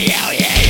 you, yeah.